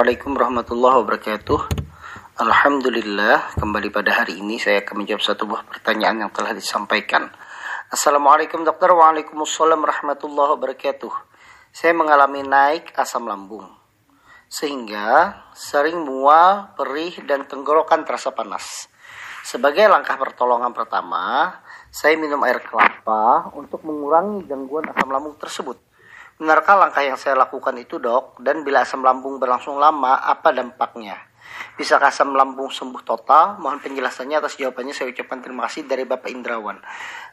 Assalamualaikum warahmatullahi wabarakatuh. Alhamdulillah, kembali pada hari ini saya akan menjawab satu buah pertanyaan yang telah disampaikan. Assalamualaikum dokter, waalaikumsalam warahmatullahi wabarakatuh. Saya mengalami naik asam lambung, sehingga sering mual, perih, dan tenggorokan terasa panas. Sebagai langkah pertolongan pertama, saya minum air kelapa untuk mengurangi gangguan asam lambung tersebut. Benarkah langkah yang saya lakukan itu dok? Dan bila asam lambung berlangsung lama, apa dampaknya? Bisa asam lambung sembuh total? Mohon penjelasannya atas jawabannya saya ucapkan terima kasih dari Bapak Indrawan.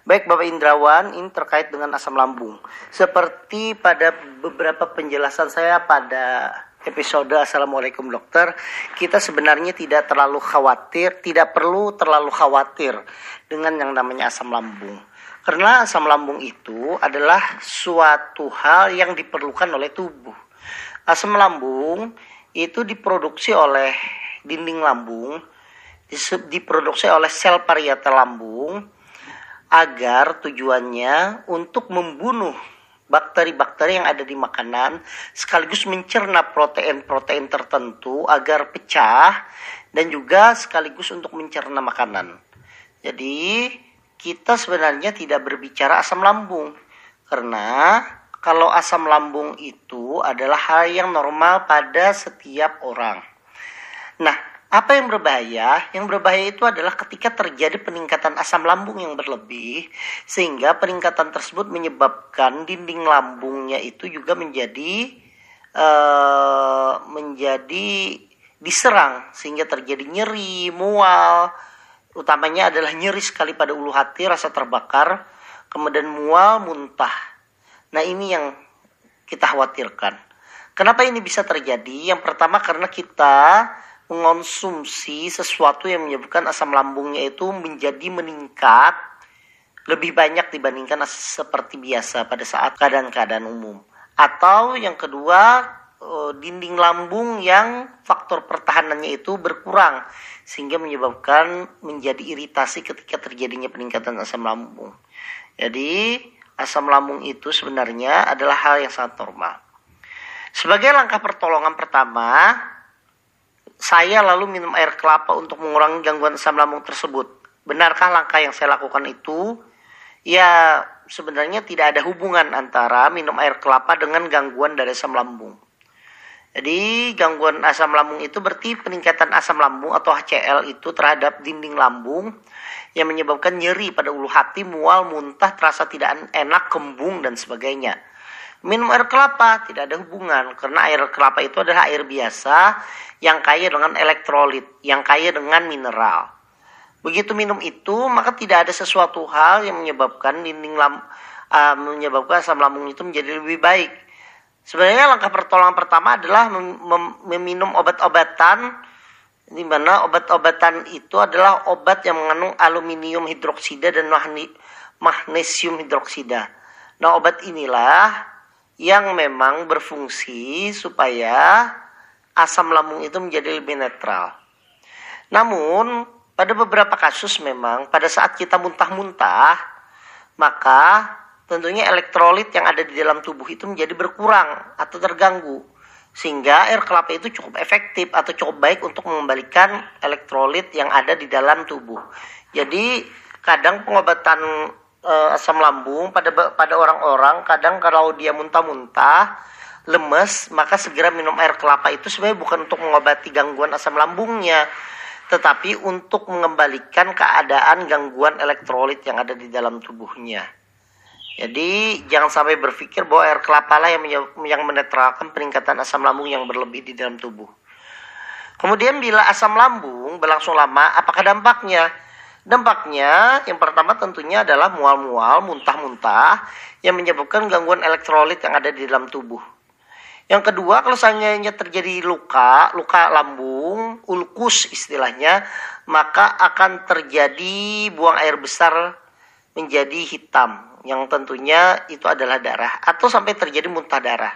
Baik Bapak Indrawan, ini terkait dengan asam lambung. Seperti pada beberapa penjelasan saya pada episode Assalamualaikum Dokter, kita sebenarnya tidak terlalu khawatir, tidak perlu terlalu khawatir dengan yang namanya asam lambung karena asam lambung itu adalah suatu hal yang diperlukan oleh tubuh. Asam lambung itu diproduksi oleh dinding lambung, diproduksi oleh sel parietal lambung agar tujuannya untuk membunuh bakteri-bakteri yang ada di makanan sekaligus mencerna protein-protein tertentu agar pecah dan juga sekaligus untuk mencerna makanan. Jadi kita sebenarnya tidak berbicara asam lambung karena kalau asam lambung itu adalah hal yang normal pada setiap orang. Nah, apa yang berbahaya? Yang berbahaya itu adalah ketika terjadi peningkatan asam lambung yang berlebih sehingga peningkatan tersebut menyebabkan dinding lambungnya itu juga menjadi uh, menjadi diserang sehingga terjadi nyeri, mual, utamanya adalah nyeri sekali pada ulu hati, rasa terbakar, kemudian mual, muntah. Nah ini yang kita khawatirkan. Kenapa ini bisa terjadi? Yang pertama karena kita mengonsumsi sesuatu yang menyebabkan asam lambungnya itu menjadi meningkat lebih banyak dibandingkan seperti biasa pada saat keadaan-keadaan umum. Atau yang kedua, dinding lambung yang faktor pertahanannya itu berkurang sehingga menyebabkan menjadi iritasi ketika terjadinya peningkatan asam lambung. Jadi, asam lambung itu sebenarnya adalah hal yang sangat normal. Sebagai langkah pertolongan pertama, saya lalu minum air kelapa untuk mengurangi gangguan asam lambung tersebut. Benarkah langkah yang saya lakukan itu? Ya, sebenarnya tidak ada hubungan antara minum air kelapa dengan gangguan dari asam lambung. Jadi gangguan asam lambung itu berarti peningkatan asam lambung atau HCl itu terhadap dinding lambung yang menyebabkan nyeri pada ulu hati, mual, muntah, terasa tidak enak, kembung dan sebagainya. Minum air kelapa tidak ada hubungan karena air kelapa itu adalah air biasa yang kaya dengan elektrolit, yang kaya dengan mineral. Begitu minum itu maka tidak ada sesuatu hal yang menyebabkan dinding lam, uh, menyebabkan asam lambung itu menjadi lebih baik Sebenarnya langkah pertolongan pertama adalah meminum obat-obatan di mana obat-obatan itu adalah obat yang mengandung aluminium hidroksida dan magnesium hidroksida. Nah, obat inilah yang memang berfungsi supaya asam lambung itu menjadi lebih netral. Namun, pada beberapa kasus memang pada saat kita muntah-muntah, maka tentunya elektrolit yang ada di dalam tubuh itu menjadi berkurang atau terganggu sehingga air kelapa itu cukup efektif atau cukup baik untuk mengembalikan elektrolit yang ada di dalam tubuh. Jadi kadang pengobatan e, asam lambung pada pada orang-orang kadang kalau dia muntah-muntah lemes maka segera minum air kelapa itu sebenarnya bukan untuk mengobati gangguan asam lambungnya tetapi untuk mengembalikan keadaan gangguan elektrolit yang ada di dalam tubuhnya. Jadi jangan sampai berpikir bahwa air kelapa lah yang yang menetralkan peningkatan asam lambung yang berlebih di dalam tubuh. Kemudian bila asam lambung berlangsung lama, apakah dampaknya? Dampaknya yang pertama tentunya adalah mual-mual, muntah-muntah yang menyebabkan gangguan elektrolit yang ada di dalam tubuh. Yang kedua, kalau seandainya terjadi luka, luka lambung, ulkus istilahnya, maka akan terjadi buang air besar menjadi hitam yang tentunya itu adalah darah atau sampai terjadi muntah darah.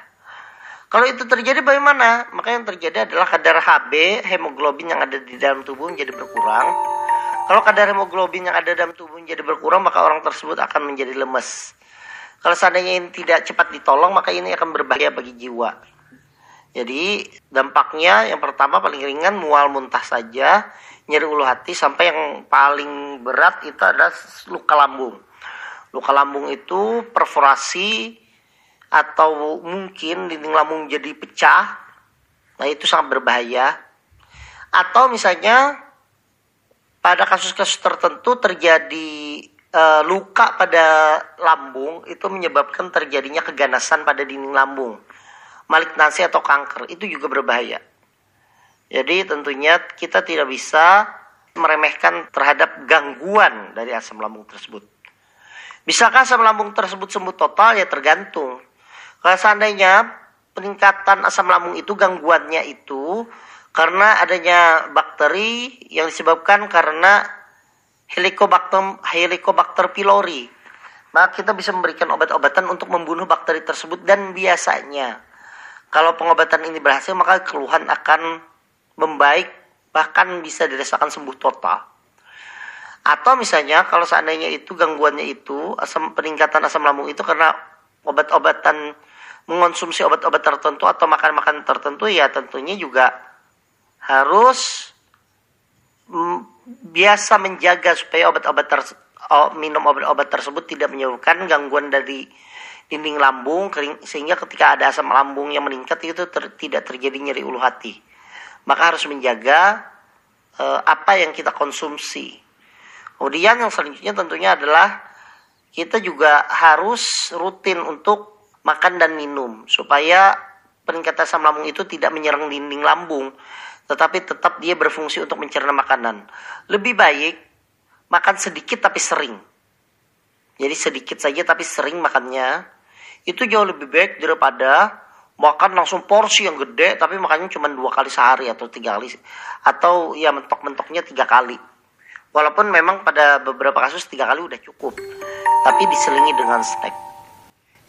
Kalau itu terjadi bagaimana? Maka yang terjadi adalah kadar HB, hemoglobin yang ada di dalam tubuh menjadi berkurang. Kalau kadar hemoglobin yang ada dalam tubuh menjadi berkurang, maka orang tersebut akan menjadi lemes. Kalau seandainya ini tidak cepat ditolong, maka ini akan berbahaya bagi jiwa. Jadi dampaknya yang pertama paling ringan mual muntah saja, nyeri ulu hati sampai yang paling berat itu adalah luka lambung. Luka lambung itu perforasi atau mungkin dinding lambung jadi pecah. Nah, itu sangat berbahaya. Atau misalnya pada kasus-kasus tertentu terjadi uh, luka pada lambung itu menyebabkan terjadinya keganasan pada dinding lambung, malignansi atau kanker itu juga berbahaya. Jadi tentunya kita tidak bisa meremehkan terhadap gangguan dari asam lambung tersebut. Bisakah asam lambung tersebut sembuh total? Ya tergantung. Kalau seandainya peningkatan asam lambung itu gangguannya itu karena adanya bakteri yang disebabkan karena Helicobacter, Helicobacter pylori. Maka kita bisa memberikan obat-obatan untuk membunuh bakteri tersebut dan biasanya kalau pengobatan ini berhasil maka keluhan akan membaik bahkan bisa dirasakan sembuh total. Atau misalnya kalau seandainya itu gangguannya itu asam peningkatan asam lambung itu karena obat-obatan mengonsumsi obat-obat tertentu atau makan-makan tertentu ya tentunya juga harus biasa menjaga supaya obat-obat oh, minum obat-obat tersebut tidak menyebabkan gangguan dari dinding lambung sehingga ketika ada asam lambung yang meningkat itu ter, tidak terjadi nyeri ulu hati. Maka harus menjaga uh, apa yang kita konsumsi. Kemudian yang selanjutnya tentunya adalah kita juga harus rutin untuk makan dan minum supaya peningkatan asam lambung itu tidak menyerang dinding lambung tetapi tetap dia berfungsi untuk mencerna makanan. Lebih baik makan sedikit tapi sering. Jadi sedikit saja tapi sering makannya. Itu jauh lebih baik daripada makan langsung porsi yang gede tapi makannya cuma dua kali sehari atau tiga kali atau ya mentok-mentoknya tiga kali. Walaupun memang pada beberapa kasus tiga kali udah cukup, tapi diselingi dengan snack.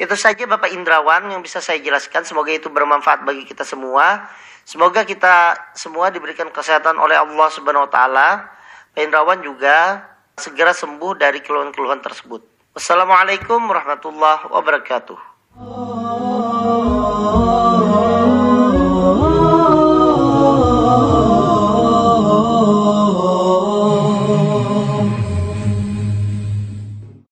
Itu saja Bapak Indrawan yang bisa saya jelaskan. Semoga itu bermanfaat bagi kita semua. Semoga kita semua diberikan kesehatan oleh Allah Subhanahu wa taala. Pendrawan juga segera sembuh dari keluhan-keluhan tersebut. Wassalamualaikum warahmatullahi wabarakatuh.